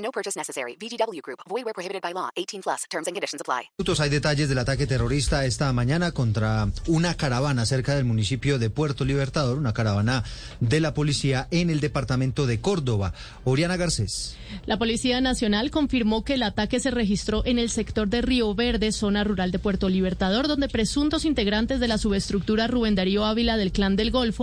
No purchase necessary. VGW Group. Void where prohibited by law. 18 plus. Terms and conditions apply. Hay detalles del ataque terrorista esta mañana contra una caravana cerca del municipio de Puerto Libertador, una caravana de la policía en el departamento de Córdoba. Oriana Garcés. La Policía Nacional confirmó que el ataque se registró en el sector de Río Verde, zona rural de Puerto Libertador, donde presuntos integrantes de la subestructura Rubén Darío Ávila del Clan del Golfo.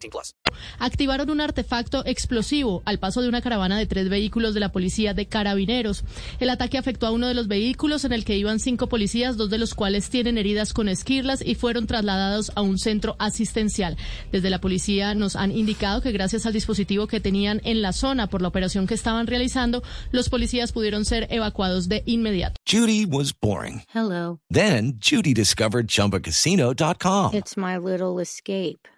18 plus. Activaron un artefacto explosivo al paso de una caravana de tres vehículos de la policía de carabineros. El ataque afectó a uno de los vehículos en el que iban cinco policías, dos de los cuales tienen heridas con esquirlas y fueron trasladados a un centro asistencial. Desde la policía nos han indicado que gracias al dispositivo que tenían en la zona por la operación que estaban realizando, los policías pudieron ser evacuados de inmediato. Judy was boring. Hello. Then Judy discovered ChumbaCasino.com. It's my little escape.